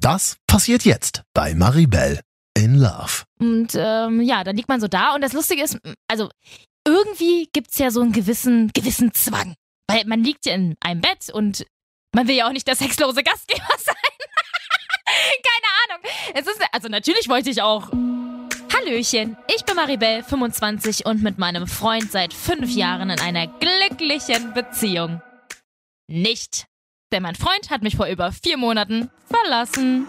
Das passiert jetzt bei Maribel in Love. Und ähm, ja, dann liegt man so da und das Lustige ist, also irgendwie gibt's ja so einen gewissen, gewissen Zwang. Weil man liegt ja in einem Bett und man will ja auch nicht der sexlose Gastgeber sein. Keine Ahnung. Es ist, also natürlich wollte ich auch. Hallöchen, ich bin Maribel, 25 und mit meinem Freund seit fünf Jahren in einer glücklichen Beziehung. Nicht. Denn mein Freund hat mich vor über vier Monaten verlassen.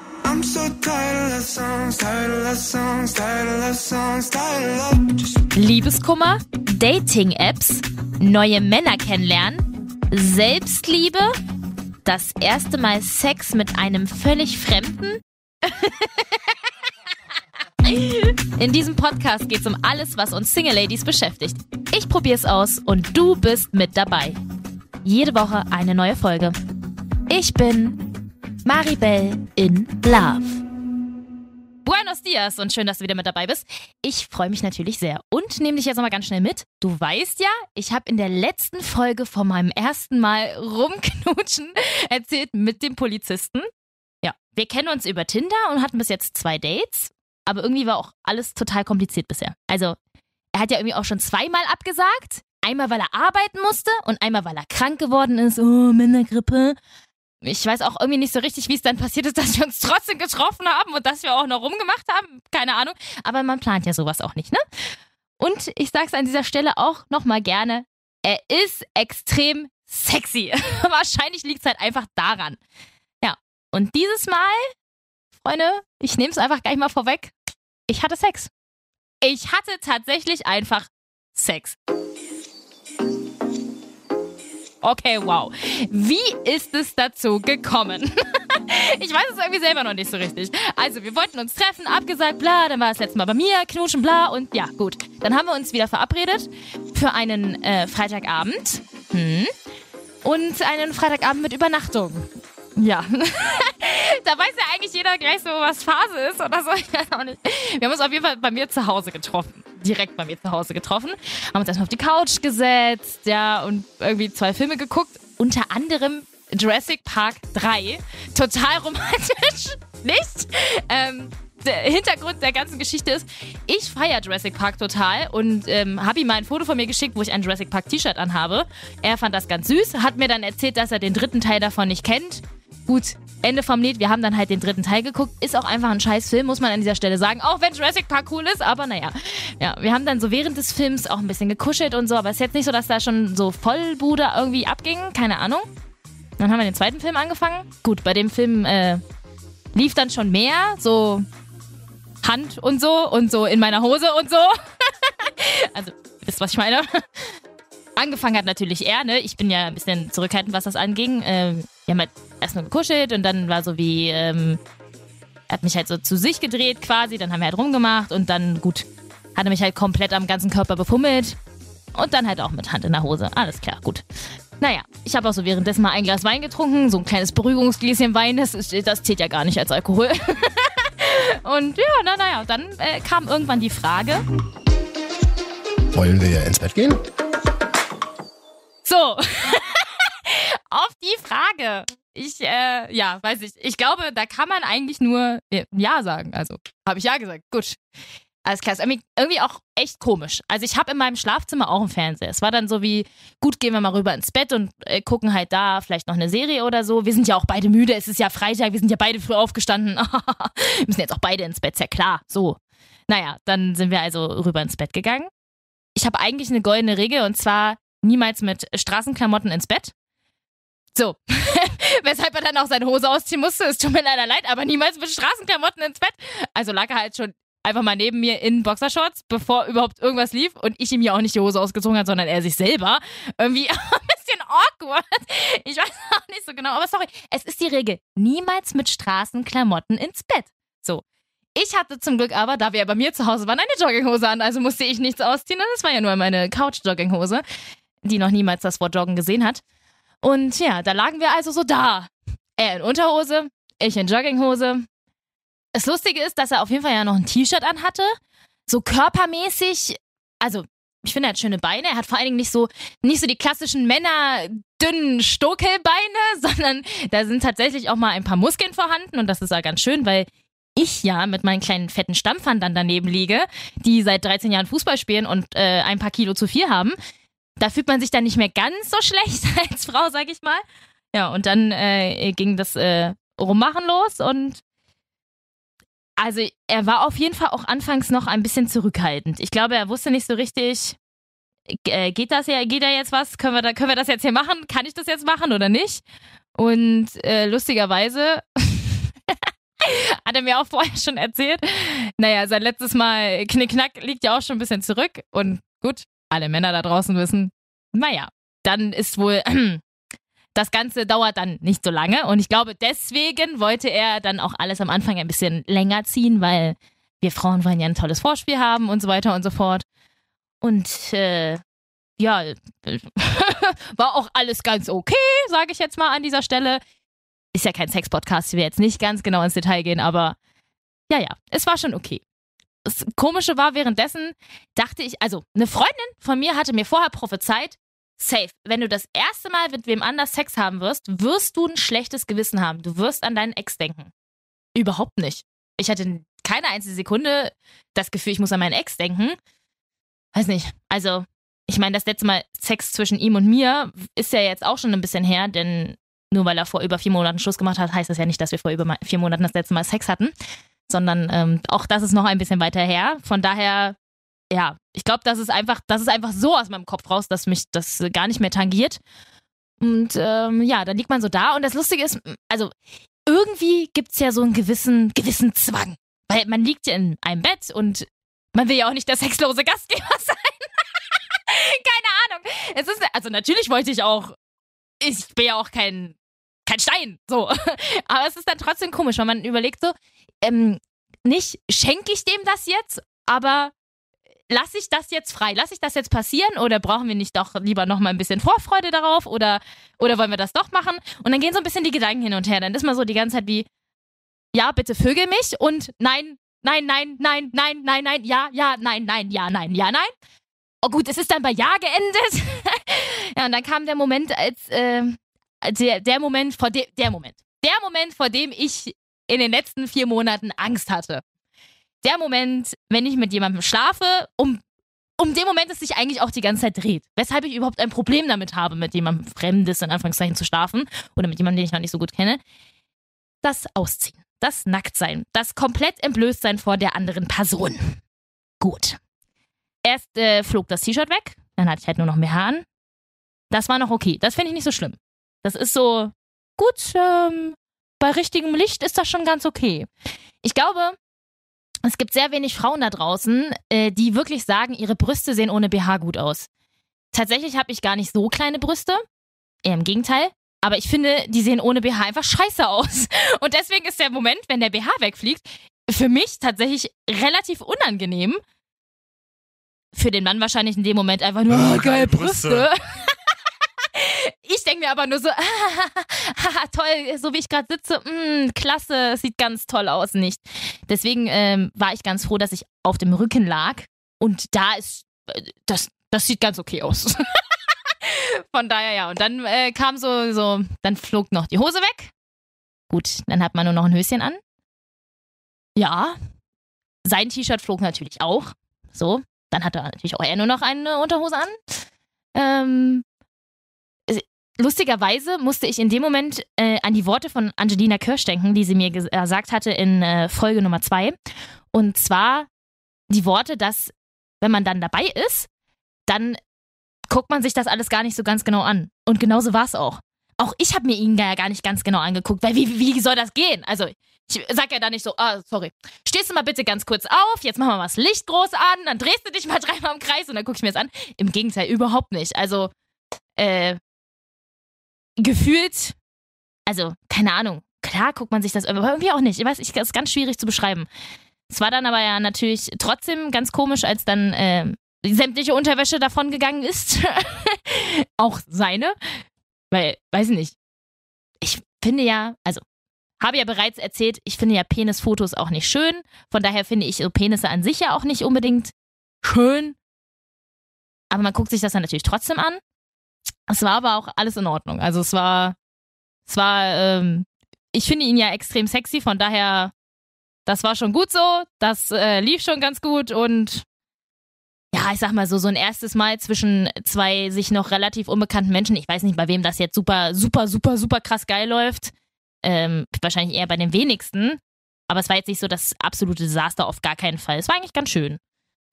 Liebeskummer, Dating-Apps, neue Männer kennenlernen, Selbstliebe, das erste Mal Sex mit einem völlig Fremden. In diesem Podcast geht es um alles, was uns Single Ladies beschäftigt. Ich probiere es aus und du bist mit dabei. Jede Woche eine neue Folge. Ich bin Maribel in Love. Buenos dias und schön, dass du wieder mit dabei bist. Ich freue mich natürlich sehr und nehme dich jetzt nochmal ganz schnell mit. Du weißt ja, ich habe in der letzten Folge von meinem ersten Mal rumknutschen erzählt mit dem Polizisten. Ja, wir kennen uns über Tinder und hatten bis jetzt zwei Dates aber irgendwie war auch alles total kompliziert bisher. Also, er hat ja irgendwie auch schon zweimal abgesagt. Einmal, weil er arbeiten musste und einmal, weil er krank geworden ist. Oh, Männergrippe. Ich weiß auch irgendwie nicht so richtig, wie es dann passiert ist, dass wir uns trotzdem getroffen haben und dass wir auch noch rumgemacht haben. Keine Ahnung. Aber man plant ja sowas auch nicht, ne? Und ich sag's an dieser Stelle auch nochmal gerne. Er ist extrem sexy. Wahrscheinlich liegt's halt einfach daran. Ja. Und dieses Mal Freunde, ich nehme es einfach gleich mal vorweg. Ich hatte Sex. Ich hatte tatsächlich einfach Sex. Okay, wow. Wie ist es dazu gekommen? ich weiß es irgendwie selber noch nicht so richtig. Also, wir wollten uns treffen, abgesagt, bla, dann war das letzte Mal bei mir, knutschen, bla, und ja, gut. Dann haben wir uns wieder verabredet für einen äh, Freitagabend. Hm. Und einen Freitagabend mit Übernachtung. Ja. da weiß ja eigentlich jeder gleich so, was Phase ist oder so. Ich weiß auch nicht. Wir haben uns auf jeden Fall bei mir zu Hause getroffen. Direkt bei mir zu Hause getroffen. Haben uns erstmal auf die Couch gesetzt, ja, und irgendwie zwei Filme geguckt. Unter anderem Jurassic Park 3. Total romantisch. Nicht? Ähm, der Hintergrund der ganzen Geschichte ist, ich feiere Jurassic Park total und ähm, habe ihm mal ein Foto von mir geschickt, wo ich ein Jurassic Park T-Shirt anhabe. Er fand das ganz süß, hat mir dann erzählt, dass er den dritten Teil davon nicht kennt. Gut, Ende vom Lied, wir haben dann halt den dritten Teil geguckt. Ist auch einfach ein scheiß Film, muss man an dieser Stelle sagen. Auch wenn Jurassic Park cool ist, aber naja. Ja, wir haben dann so während des Films auch ein bisschen gekuschelt und so, aber es ist jetzt nicht so, dass da schon so Vollbude irgendwie abging. Keine Ahnung. Dann haben wir den zweiten Film angefangen. Gut, bei dem Film äh, lief dann schon mehr, so Hand und so und so in meiner Hose und so. also, wisst was ich meine? Angefangen hat natürlich er, ne? Ich bin ja ein bisschen zurückhaltend, was das anging. Ähm, wir haben halt erst nur gekuschelt und dann war so wie, ähm, er hat mich halt so zu sich gedreht quasi, dann haben wir halt rumgemacht und dann, gut, hat er mich halt komplett am ganzen Körper befummelt und dann halt auch mit Hand in der Hose. Alles klar, gut. Naja, ich habe auch so währenddessen mal ein Glas Wein getrunken, so ein kleines Beruhigungsgläschen Wein, das, ist, das zählt ja gar nicht als Alkohol. und ja, na, naja, dann äh, kam irgendwann die Frage. Wollen wir ins Bett gehen? So. auf die Frage. Ich, äh, ja, weiß ich. Ich glaube, da kann man eigentlich nur Ja sagen. Also, habe ich Ja gesagt. Gut. Alles klar. Ist irgendwie auch echt komisch. Also, ich habe in meinem Schlafzimmer auch einen Fernseher. Es war dann so wie, gut, gehen wir mal rüber ins Bett und äh, gucken halt da vielleicht noch eine Serie oder so. Wir sind ja auch beide müde. Es ist ja Freitag. Wir sind ja beide früh aufgestanden. wir müssen jetzt auch beide ins Bett. Ist ja klar. So. Naja, dann sind wir also rüber ins Bett gegangen. Ich habe eigentlich eine goldene Regel und zwar niemals mit Straßenklamotten ins Bett. So. Weshalb er dann auch seine Hose ausziehen musste. Es tut mir leider leid, aber niemals mit Straßenklamotten ins Bett. Also lag er halt schon einfach mal neben mir in Boxershorts, bevor überhaupt irgendwas lief und ich ihm ja auch nicht die Hose ausgezogen hat, sondern er sich selber. Irgendwie ein bisschen awkward. Ich weiß auch nicht so genau, aber sorry. Es ist die Regel. Niemals mit Straßenklamotten ins Bett. So. Ich hatte zum Glück aber, da wir bei mir zu Hause waren, eine Jogginghose an, also musste ich nichts ausziehen. Und das war ja nur meine Couch-Jogginghose, die noch niemals das Wort Joggen gesehen hat. Und ja, da lagen wir also so da. Er in Unterhose, ich in Jogginghose. Das Lustige ist, dass er auf jeden Fall ja noch ein T-Shirt anhatte. So körpermäßig, also ich finde, er hat schöne Beine. Er hat vor allen Dingen nicht so, nicht so die klassischen Männer dünnen Stokelbeine, sondern da sind tatsächlich auch mal ein paar Muskeln vorhanden und das ist ja ganz schön, weil ich ja mit meinen kleinen fetten Stampfern dann daneben liege, die seit 13 Jahren Fußball spielen und äh, ein paar Kilo zu viel haben. Da fühlt man sich dann nicht mehr ganz so schlecht als Frau, sag ich mal. Ja, und dann äh, ging das äh, Rummachen los und also er war auf jeden Fall auch anfangs noch ein bisschen zurückhaltend. Ich glaube, er wusste nicht so richtig, äh, geht das ja, geht da jetzt was? Können wir, da, können wir das jetzt hier machen? Kann ich das jetzt machen oder nicht? Und äh, lustigerweise hat er mir auch vorher schon erzählt. Naja, sein letztes Mal Knickknack liegt ja auch schon ein bisschen zurück. Und gut, alle Männer da draußen wissen, naja, dann ist wohl das Ganze dauert dann nicht so lange und ich glaube, deswegen wollte er dann auch alles am Anfang ein bisschen länger ziehen, weil wir Frauen wollen ja ein tolles Vorspiel haben und so weiter und so fort. Und äh, ja, war auch alles ganz okay, sage ich jetzt mal an dieser Stelle. Ist ja kein Sex-Podcast, ich will jetzt nicht ganz genau ins Detail gehen, aber ja, ja, es war schon okay. Das Komische war, währenddessen dachte ich, also eine Freundin von mir hatte mir vorher prophezeit, safe. Wenn du das erste Mal mit wem anders Sex haben wirst, wirst du ein schlechtes Gewissen haben. Du wirst an deinen Ex denken. Überhaupt nicht. Ich hatte keine einzige Sekunde das Gefühl, ich muss an meinen Ex denken. Weiß nicht. Also, ich meine, das letzte Mal Sex zwischen ihm und mir ist ja jetzt auch schon ein bisschen her, denn nur weil er vor über vier Monaten Schluss gemacht hat, heißt das ja nicht, dass wir vor über vier Monaten das letzte Mal Sex hatten, sondern ähm, auch das ist noch ein bisschen weiter her. Von daher ja, ich glaube, das ist einfach, das ist einfach so aus meinem Kopf raus, dass mich das gar nicht mehr tangiert. Und ähm, ja, dann liegt man so da. Und das Lustige ist, also irgendwie gibt es ja so einen gewissen, gewissen Zwang. Weil man liegt ja in einem Bett und man will ja auch nicht der sexlose Gastgeber sein. Keine Ahnung. Es ist, also natürlich wollte ich auch, ich bin ja auch kein, kein Stein, so. Aber es ist dann trotzdem komisch, weil man überlegt so, ähm, nicht schenke ich dem das jetzt, aber lasse ich das jetzt frei? Lasse ich das jetzt passieren oder brauchen wir nicht doch lieber noch mal ein bisschen Vorfreude darauf oder, oder wollen wir das doch machen? Und dann gehen so ein bisschen die Gedanken hin und her. Dann ist man so die ganze Zeit wie, ja, bitte vögel mich und nein, nein, nein, nein, nein, nein, nein, ja, ja, nein, nein, ja, nein, ja, nein. Oh gut, es ist dann bei Ja geendet. ja, und dann kam der Moment, als äh, der, der Moment, vor dem, der Moment, der Moment, vor dem ich in den letzten vier Monaten Angst hatte der Moment, wenn ich mit jemandem schlafe, um, um den Moment es sich eigentlich auch die ganze Zeit dreht. Weshalb ich überhaupt ein Problem damit habe, mit jemandem Fremdes in Anführungszeichen zu schlafen oder mit jemandem, den ich noch nicht so gut kenne. Das Ausziehen, das Nacktsein, das komplett Entblößtsein vor der anderen Person. Gut. Erst äh, flog das T-Shirt weg, dann hatte ich halt nur noch mehr Haaren. Das war noch okay. Das finde ich nicht so schlimm. Das ist so, gut, ähm, bei richtigem Licht ist das schon ganz okay. Ich glaube, es gibt sehr wenig Frauen da draußen, äh, die wirklich sagen, ihre Brüste sehen ohne BH gut aus. Tatsächlich habe ich gar nicht so kleine Brüste. Eher im Gegenteil. Aber ich finde, die sehen ohne BH einfach scheiße aus. Und deswegen ist der Moment, wenn der BH wegfliegt, für mich tatsächlich relativ unangenehm. Für den Mann wahrscheinlich in dem Moment einfach nur, oh, geil, Brüste. Brüste. Ich denke mir aber nur so, toll, so wie ich gerade sitze, mh, mm, klasse, sieht ganz toll aus, nicht. Deswegen ähm, war ich ganz froh, dass ich auf dem Rücken lag und da ist, äh, das, das sieht ganz okay aus. Von daher ja, und dann äh, kam so, so, dann flog noch die Hose weg. Gut, dann hat man nur noch ein Höschen an. Ja, sein T-Shirt flog natürlich auch. So, dann hatte natürlich auch er nur noch eine Unterhose an. Ähm, lustigerweise musste ich in dem Moment äh, an die Worte von Angelina Kirsch denken, die sie mir gesagt hatte in äh, Folge Nummer zwei. Und zwar die Worte, dass, wenn man dann dabei ist, dann guckt man sich das alles gar nicht so ganz genau an. Und genauso war es auch. Auch ich habe mir ihn ja gar nicht ganz genau angeguckt, weil wie, wie soll das gehen? Also, ich sag ja da nicht so, ah, sorry. Stehst du mal bitte ganz kurz auf, jetzt machen wir mal das Licht groß an, dann drehst du dich mal dreimal im Kreis und dann gucke ich mir das an. Im Gegenteil, überhaupt nicht. Also, äh, gefühlt, also keine Ahnung, klar guckt man sich das aber irgendwie auch nicht. Ich weiß, ich, das ist ganz schwierig zu beschreiben. Es war dann aber ja natürlich trotzdem ganz komisch, als dann äh, sämtliche Unterwäsche davon gegangen ist. auch seine. Weil, weiß ich nicht. Ich finde ja, also, habe ja bereits erzählt, ich finde ja Penisfotos auch nicht schön. Von daher finde ich so Penisse an sich ja auch nicht unbedingt schön. aber man guckt sich das dann natürlich trotzdem an. Es war aber auch alles in Ordnung. Also es war, es war, ähm, ich finde ihn ja extrem sexy, von daher, das war schon gut so, das äh, lief schon ganz gut und ja, ich sag mal so, so ein erstes Mal zwischen zwei sich noch relativ unbekannten Menschen. Ich weiß nicht, bei wem das jetzt super, super, super, super krass geil läuft. Ähm, wahrscheinlich eher bei den wenigsten. Aber es war jetzt nicht so das absolute Desaster, auf gar keinen Fall. Es war eigentlich ganz schön.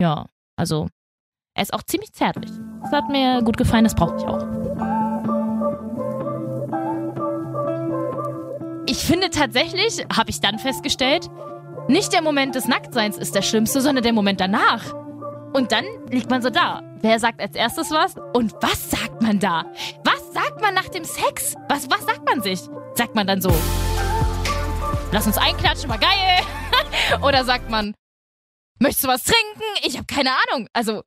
Ja, also er ist auch ziemlich zärtlich. Das hat mir gut gefallen, das brauche ich auch. Ich finde tatsächlich, habe ich dann festgestellt, nicht der Moment des Nacktseins ist der schlimmste, sondern der Moment danach. Und dann liegt man so da. Wer sagt als erstes was? Und was sagt man da? Was sagt man nach dem Sex? Was, was sagt man sich? Sagt man dann so, lass uns einklatschen, war geil. Oder sagt man, möchtest du was trinken? Ich habe keine Ahnung. Also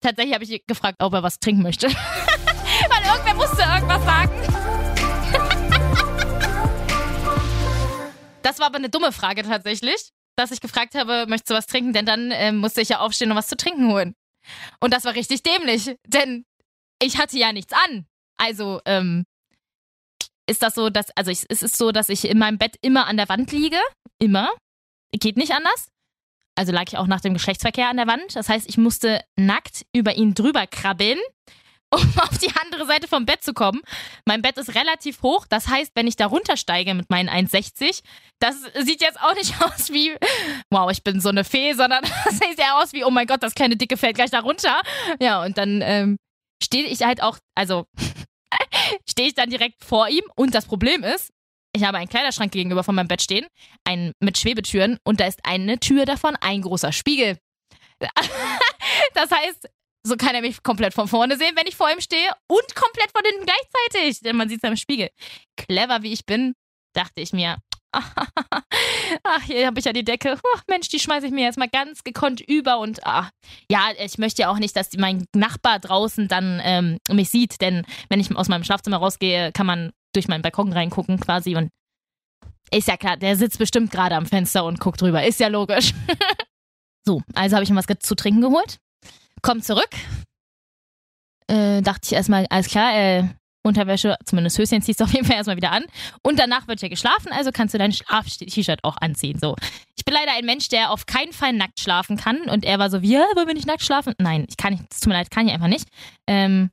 tatsächlich habe ich gefragt, ob er was trinken möchte. Weil irgendwer musste irgendwas sagen. Das war aber eine dumme Frage tatsächlich dass ich gefragt habe, möchtest du was trinken? Denn dann äh, musste ich ja aufstehen und was zu trinken holen. Und das war richtig dämlich, denn ich hatte ja nichts an. Also, ähm, ist das so, dass, also ich, es ist so, dass ich in meinem Bett immer an der Wand liege. Immer. Geht nicht anders. Also lag ich auch nach dem Geschlechtsverkehr an der Wand. Das heißt, ich musste nackt über ihn drüber krabbeln um auf die andere Seite vom Bett zu kommen. Mein Bett ist relativ hoch, das heißt, wenn ich da runtersteige mit meinen 1,60, das sieht jetzt auch nicht aus wie, wow, ich bin so eine Fee, sondern das sieht ja aus wie, oh mein Gott, das kleine Dicke fällt gleich da runter. Ja, und dann ähm, stehe ich halt auch, also stehe ich dann direkt vor ihm und das Problem ist, ich habe einen Kleiderschrank gegenüber von meinem Bett stehen, einen mit Schwebetüren und da ist eine Tür davon ein großer Spiegel. das heißt, so kann er mich komplett von vorne sehen, wenn ich vor ihm stehe und komplett von hinten gleichzeitig, denn man sieht es im Spiegel. Clever wie ich bin, dachte ich mir, ach, hier habe ich ja die Decke. Oh, Mensch, die schmeiße ich mir jetzt mal ganz gekonnt über und ach, ja, ich möchte ja auch nicht, dass mein Nachbar draußen dann ähm, mich sieht, denn wenn ich aus meinem Schlafzimmer rausgehe, kann man durch meinen Balkon reingucken quasi und ist ja klar, der sitzt bestimmt gerade am Fenster und guckt drüber, ist ja logisch. so, also habe ich ihm was zu trinken geholt Komm zurück. Äh, dachte ich erstmal, alles klar, äh, Unterwäsche, zumindest Höschen ziehst du auf jeden Fall erstmal wieder an. Und danach wird ja geschlafen, also kannst du dein Schlaf-T-Shirt auch anziehen. So. Ich bin leider ein Mensch, der auf keinen Fall nackt schlafen kann. Und er war so, wie, ja, wollen wir nicht nackt schlafen? Nein, ich kann nicht, es tut mir leid, kann ich einfach nicht. Ähm,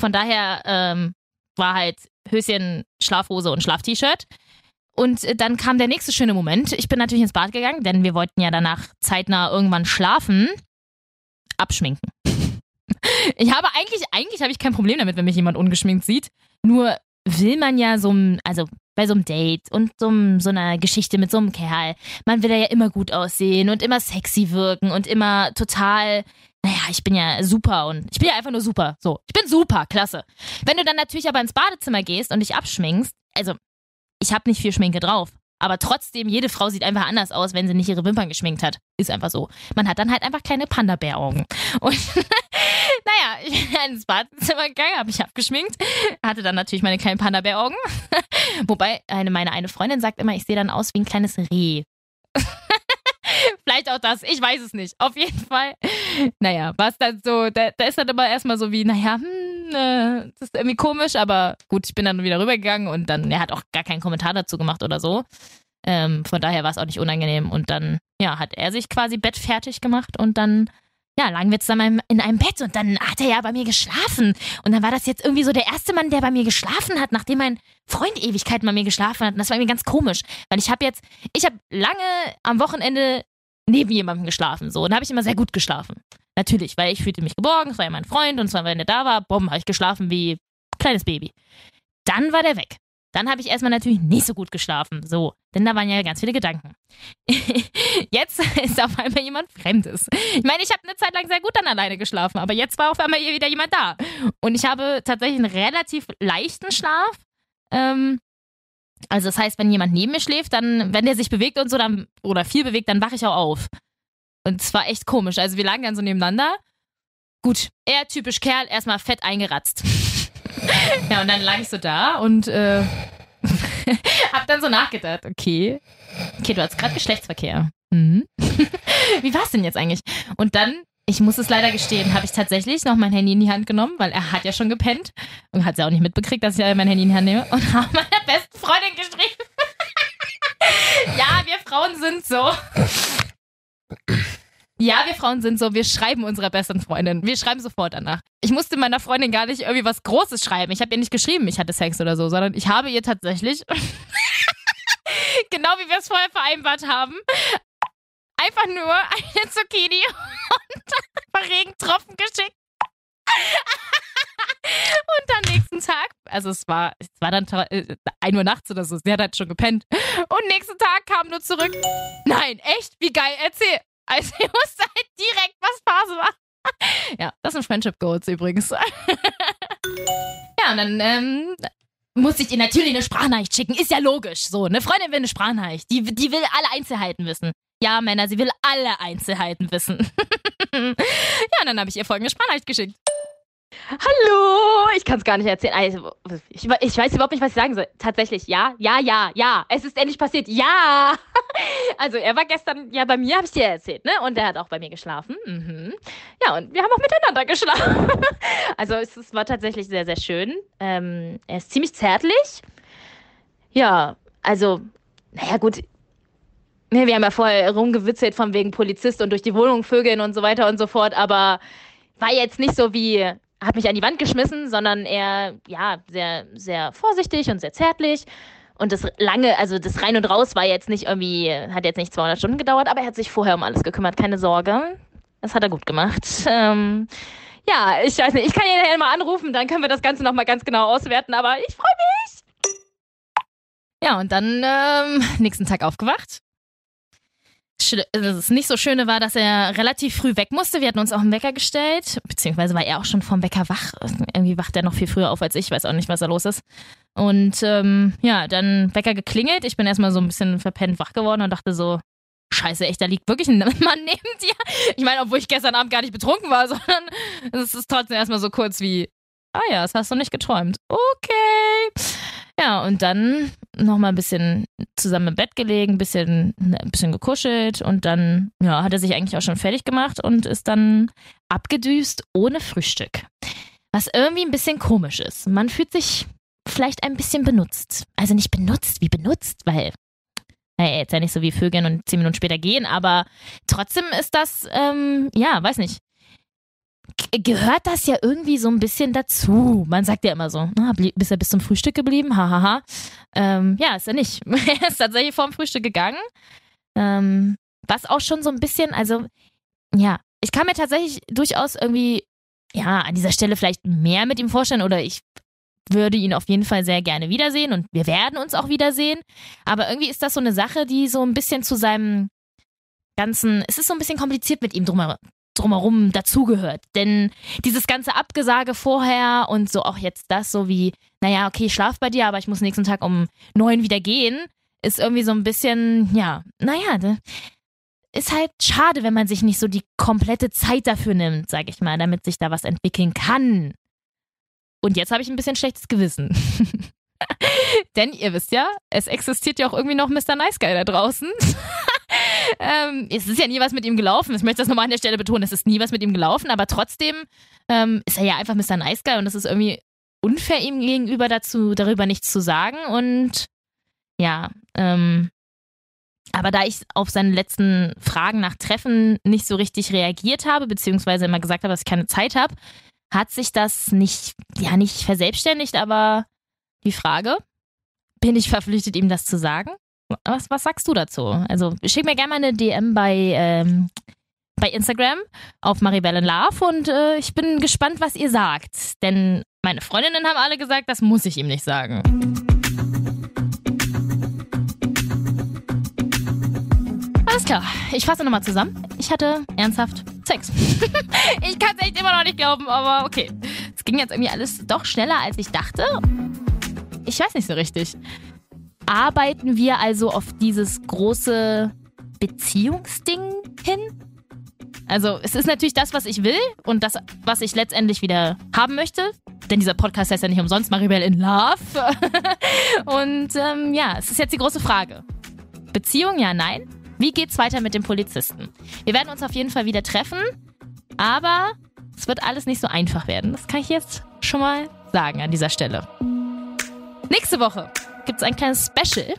von daher ähm, war halt Höschen, Schlafhose und Schlaf-T-Shirt. Und äh, dann kam der nächste schöne Moment. Ich bin natürlich ins Bad gegangen, denn wir wollten ja danach zeitnah irgendwann schlafen abschminken. Ich habe eigentlich, eigentlich habe ich kein Problem damit, wenn mich jemand ungeschminkt sieht. Nur will man ja so also bei so einem Date und so, so einer Geschichte mit so einem Kerl, man will ja immer gut aussehen und immer sexy wirken und immer total, naja, ich bin ja super und ich bin ja einfach nur super. So, ich bin super, klasse. Wenn du dann natürlich aber ins Badezimmer gehst und dich abschminkst, also ich habe nicht viel Schminke drauf. Aber trotzdem, jede Frau sieht einfach anders aus, wenn sie nicht ihre Wimpern geschminkt hat. Ist einfach so. Man hat dann halt einfach kleine Panda-Bär-Augen. Und naja, ich bin ins Badezimmer gegangen, habe mich abgeschminkt, hatte dann natürlich meine kleinen Panda-Bär-Augen. Wobei eine, meine eine Freundin sagt immer, ich sehe dann aus wie ein kleines Reh. Vielleicht auch das, ich weiß es nicht. Auf jeden Fall, naja, war es dann so, da, da ist dann immer erstmal so wie, naja, hm, äh, das ist irgendwie komisch, aber gut, ich bin dann wieder rübergegangen und dann, er hat auch gar keinen Kommentar dazu gemacht oder so. Ähm, von daher war es auch nicht unangenehm. Und dann, ja, hat er sich quasi bettfertig gemacht und dann, ja, lagen wir zusammen in einem Bett und dann hat er ja bei mir geschlafen. Und dann war das jetzt irgendwie so der erste Mann, der bei mir geschlafen hat, nachdem mein Freund Ewigkeiten bei mir geschlafen hat. Und das war irgendwie ganz komisch. Weil ich habe jetzt, ich habe lange am Wochenende neben jemandem geschlafen. So. Und habe ich immer sehr gut geschlafen. Natürlich, weil ich fühlte mich geborgen, es war ja mein Freund und zwar, wenn er da war, bumm, habe ich geschlafen wie kleines Baby. Dann war der weg. Dann habe ich erstmal natürlich nicht so gut geschlafen. So, denn da waren ja ganz viele Gedanken. jetzt ist auf einmal jemand Fremdes. Ich meine, ich habe eine Zeit lang sehr gut dann alleine geschlafen, aber jetzt war auf einmal wieder jemand da. Und ich habe tatsächlich einen relativ leichten Schlaf. Ähm, also das heißt, wenn jemand neben mir schläft, dann, wenn der sich bewegt und so, dann, oder viel bewegt, dann wache ich auch auf. Und es war echt komisch. Also wir lagen dann so nebeneinander. Gut, er typisch Kerl, erstmal fett eingeratzt. ja, und dann lag ich so da und äh, hab dann so nachgedacht, okay. Okay, du hast gerade Geschlechtsverkehr. Mhm. Wie war's denn jetzt eigentlich? Und dann ich muss es leider gestehen, habe ich tatsächlich noch mein Handy in die Hand genommen, weil er hat ja schon gepennt und hat ja auch nicht mitbekriegt, dass ich mein Handy in die Hand nehme und habe meiner besten Freundin geschrieben. ja, wir Frauen sind so. Ja, wir Frauen sind so, wir schreiben unserer besten Freundin. Wir schreiben sofort danach. Ich musste meiner Freundin gar nicht irgendwie was Großes schreiben. Ich habe ihr nicht geschrieben, ich hatte Sex oder so, sondern ich habe ihr tatsächlich, genau wie wir es vorher vereinbart haben, einfach nur eine Zucchini und ein paar Regentropfen geschickt. und am nächsten Tag, also es war, es war dann äh, 1 Uhr nachts oder so, sie hat halt schon gepennt. Und nächsten Tag kam nur zurück. Nein, echt? Wie geil, erzähl. Also ich wusste halt direkt, was Phase war. ja, das sind Friendship Goals übrigens. ja, und dann ähm, musste ich ihr natürlich eine Sprachnachricht schicken. Ist ja logisch. So, eine Freundin will eine Sprachnachricht. Die, die will alle Einzelheiten wissen. Ja, Männer, sie will alle Einzelheiten wissen. ja, dann habe ich ihr folgende Sprachnachricht geschickt. Hallo, ich kann es gar nicht erzählen. Also, ich, ich, weiß überhaupt nicht, was ich sagen soll. Tatsächlich, ja, ja, ja, ja. Es ist endlich passiert, ja. Also, er war gestern ja bei mir, habe ich dir erzählt, ne? Und er hat auch bei mir geschlafen. Mhm. Ja, und wir haben auch miteinander geschlafen. Also, es, es war tatsächlich sehr, sehr schön. Ähm, er ist ziemlich zärtlich. Ja, also, naja, gut. Ne, wir haben ja vorher rumgewitzelt von wegen Polizist und durch die Wohnung vögeln und so weiter und so fort, aber war jetzt nicht so wie hat mich an die Wand geschmissen, sondern eher, ja, sehr, sehr vorsichtig und sehr zärtlich. Und das lange, also das Rein und Raus war jetzt nicht irgendwie, hat jetzt nicht 200 Stunden gedauert, aber er hat sich vorher um alles gekümmert, keine Sorge. Das hat er gut gemacht. Ähm, ja, ich weiß nicht, ich kann ihn nachher mal anrufen, dann können wir das Ganze nochmal ganz genau auswerten, aber ich freue mich. Ja, und dann ähm, nächsten Tag aufgewacht, das nicht so Schöne war, dass er relativ früh weg musste. Wir hatten uns auch einen Wecker gestellt, beziehungsweise war er auch schon vom Wecker wach. Irgendwie wacht er noch viel früher auf als ich, weiß auch nicht, was da los ist. Und ähm, ja, dann Wecker geklingelt. Ich bin erstmal so ein bisschen verpennt wach geworden und dachte so, Scheiße, echt, da liegt wirklich ein Mann neben dir. Ich meine, obwohl ich gestern Abend gar nicht betrunken war, sondern es ist trotzdem erstmal so kurz wie, ah ja, das hast du nicht geträumt. Okay. Ja, und dann nochmal ein bisschen zusammen im Bett gelegen, ein bisschen, ein bisschen gekuschelt und dann ja, hat er sich eigentlich auch schon fertig gemacht und ist dann abgedüst ohne Frühstück. Was irgendwie ein bisschen komisch ist. Man fühlt sich vielleicht ein bisschen benutzt. Also nicht benutzt wie benutzt, weil naja, jetzt ja nicht so wie Vögeln und zehn Minuten später gehen, aber trotzdem ist das, ähm, ja, weiß nicht, gehört das ja irgendwie so ein bisschen dazu. Man sagt ja immer so, ah, bist er bis zum Frühstück geblieben? Hahaha. Ha, ha. ähm, ja, ist er nicht. er ist tatsächlich vorm Frühstück gegangen. Ähm, was auch schon so ein bisschen, also, ja, ich kann mir tatsächlich durchaus irgendwie, ja, an dieser Stelle vielleicht mehr mit ihm vorstellen oder ich würde ihn auf jeden Fall sehr gerne wiedersehen und wir werden uns auch wiedersehen. Aber irgendwie ist das so eine Sache, die so ein bisschen zu seinem ganzen, es ist so ein bisschen kompliziert mit ihm drumherum, drumherum dazugehört. Denn dieses ganze Abgesage vorher und so auch jetzt das, so wie, naja, okay, ich schlaf bei dir, aber ich muss nächsten Tag um neun wieder gehen, ist irgendwie so ein bisschen, ja, naja, ne, ist halt schade, wenn man sich nicht so die komplette Zeit dafür nimmt, sag ich mal, damit sich da was entwickeln kann. Und jetzt habe ich ein bisschen schlechtes Gewissen. Denn ihr wisst ja, es existiert ja auch irgendwie noch Mr. Nice Guy da draußen. ähm, es ist ja nie was mit ihm gelaufen. Ich möchte das nochmal an der Stelle betonen, es ist nie was mit ihm gelaufen, aber trotzdem ähm, ist er ja einfach Mr. Nice Guy und es ist irgendwie unfair ihm gegenüber dazu, darüber nichts zu sagen. Und ja, ähm, aber da ich auf seine letzten Fragen nach Treffen nicht so richtig reagiert habe, beziehungsweise immer gesagt habe, dass ich keine Zeit habe, hat sich das nicht, ja, nicht verselbstständigt, aber die Frage, bin ich verpflichtet, ihm das zu sagen? Was, was sagst du dazu? Also schick mir gerne mal eine DM bei, ähm, bei Instagram auf Maribel in Love und äh, ich bin gespannt, was ihr sagt. Denn meine Freundinnen haben alle gesagt, das muss ich ihm nicht sagen. Alles klar, ich fasse nochmal zusammen. Ich hatte ernsthaft Sex. ich kann es echt immer noch nicht glauben, aber okay. Es ging jetzt irgendwie alles doch schneller, als ich dachte. Ich weiß nicht so richtig arbeiten wir also auf dieses große Beziehungsding hin? Also es ist natürlich das, was ich will und das, was ich letztendlich wieder haben möchte. Denn dieser Podcast heißt ja nicht umsonst Maribel in Love. und ähm, ja, es ist jetzt die große Frage. Beziehung, ja, nein. Wie geht's weiter mit dem Polizisten? Wir werden uns auf jeden Fall wieder treffen. Aber es wird alles nicht so einfach werden. Das kann ich jetzt schon mal sagen an dieser Stelle. Nächste Woche gibt es ein kleines Special.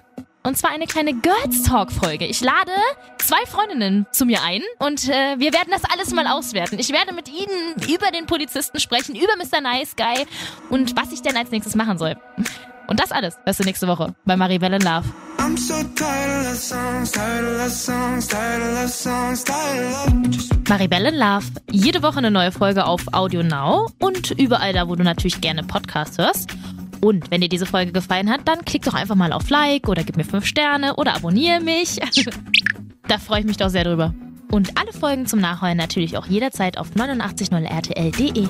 Und zwar eine kleine Girls Talk Folge. Ich lade zwei Freundinnen zu mir ein und äh, wir werden das alles mal auswerten. Ich werde mit ihnen über den Polizisten sprechen, über Mr. Nice Guy und was ich denn als nächstes machen soll. Und das alles hörst du nächste Woche bei Maribel in Love. I'm so tired of songs, tired of songs, tired of songs, tired of Maribel in Love. Jede Woche eine neue Folge auf Audio Now und überall da, wo du natürlich gerne Podcasts hörst. Und wenn dir diese Folge gefallen hat, dann klick doch einfach mal auf Like oder gib mir 5 Sterne oder abonniere mich. da freue ich mich doch sehr drüber. Und alle Folgen zum Nachholen natürlich auch jederzeit auf 890rtl.de.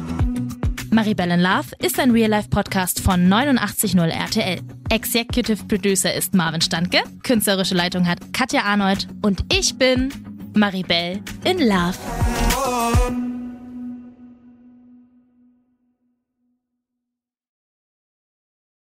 Maribel in Love ist ein Real-Life-Podcast von 890 RTL. Executive Producer ist Marvin Standke, künstlerische Leitung hat Katja Arnold und ich bin Maribel in Love.